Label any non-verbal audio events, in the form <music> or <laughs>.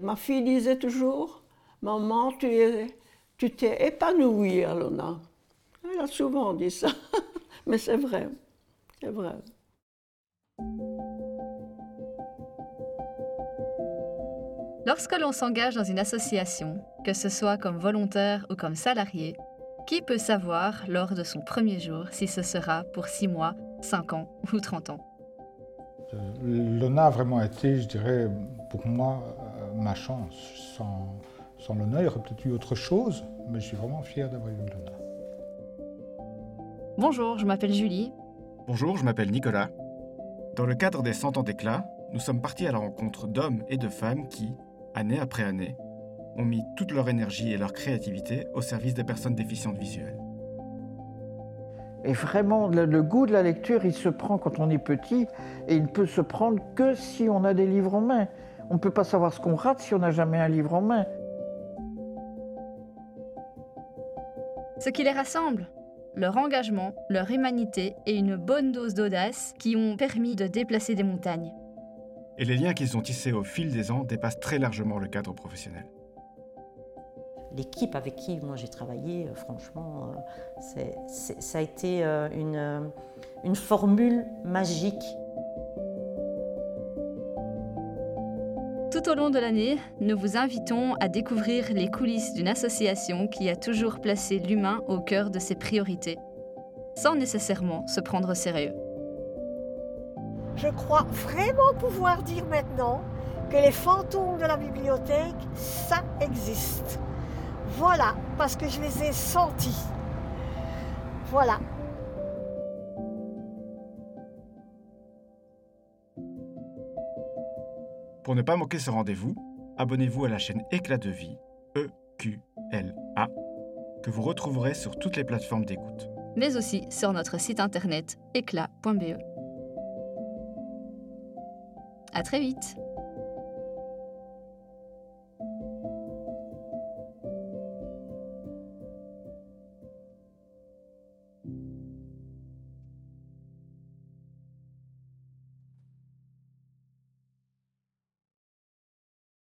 Ma fille disait toujours, maman, tu es, tu t'es épanouie, Alona. Elle a souvent dit ça, <laughs> mais c'est vrai, c'est vrai. Lorsque l'on s'engage dans une association, que ce soit comme volontaire ou comme salarié, qui peut savoir lors de son premier jour si ce sera pour 6 mois, 5 ans ou 30 ans? L'ONA a vraiment été, je dirais, pour moi, euh, ma chance. Sans, sans l'ONA, il y aurait peut-être eu autre chose, mais je suis vraiment fier d'avoir eu l'ONA. Bonjour, je m'appelle Julie. Bonjour, je m'appelle Nicolas. Dans le cadre des 100 ans d'éclat, nous sommes partis à la rencontre d'hommes et de femmes qui, année après année, ont mis toute leur énergie et leur créativité au service des personnes déficientes visuelles. Et vraiment, le, le goût de la lecture, il se prend quand on est petit, et il ne peut se prendre que si on a des livres en main. On ne peut pas savoir ce qu'on rate si on n'a jamais un livre en main. Ce qui les rassemble, leur engagement, leur humanité et une bonne dose d'audace qui ont permis de déplacer des montagnes. Et les liens qu'ils ont tissés au fil des ans dépassent très largement le cadre professionnel. L'équipe avec qui moi j'ai travaillé, euh, franchement, euh, c'est- c'est- ça a été euh, une, une formule magique. Tout au long de l'année, nous vous invitons à découvrir les coulisses d'une association qui a toujours placé l'humain au cœur de ses priorités, sans nécessairement se prendre au sérieux. Je crois vraiment pouvoir dire maintenant que les fantômes de la bibliothèque, ça existe. Voilà, parce que je les ai sentis. Voilà. Pour ne pas manquer ce rendez-vous, abonnez-vous à la chaîne Éclat de vie, E-Q-L-A, que vous retrouverez sur toutes les plateformes d'écoute. mais aussi sur notre site internet éclat.be. À très vite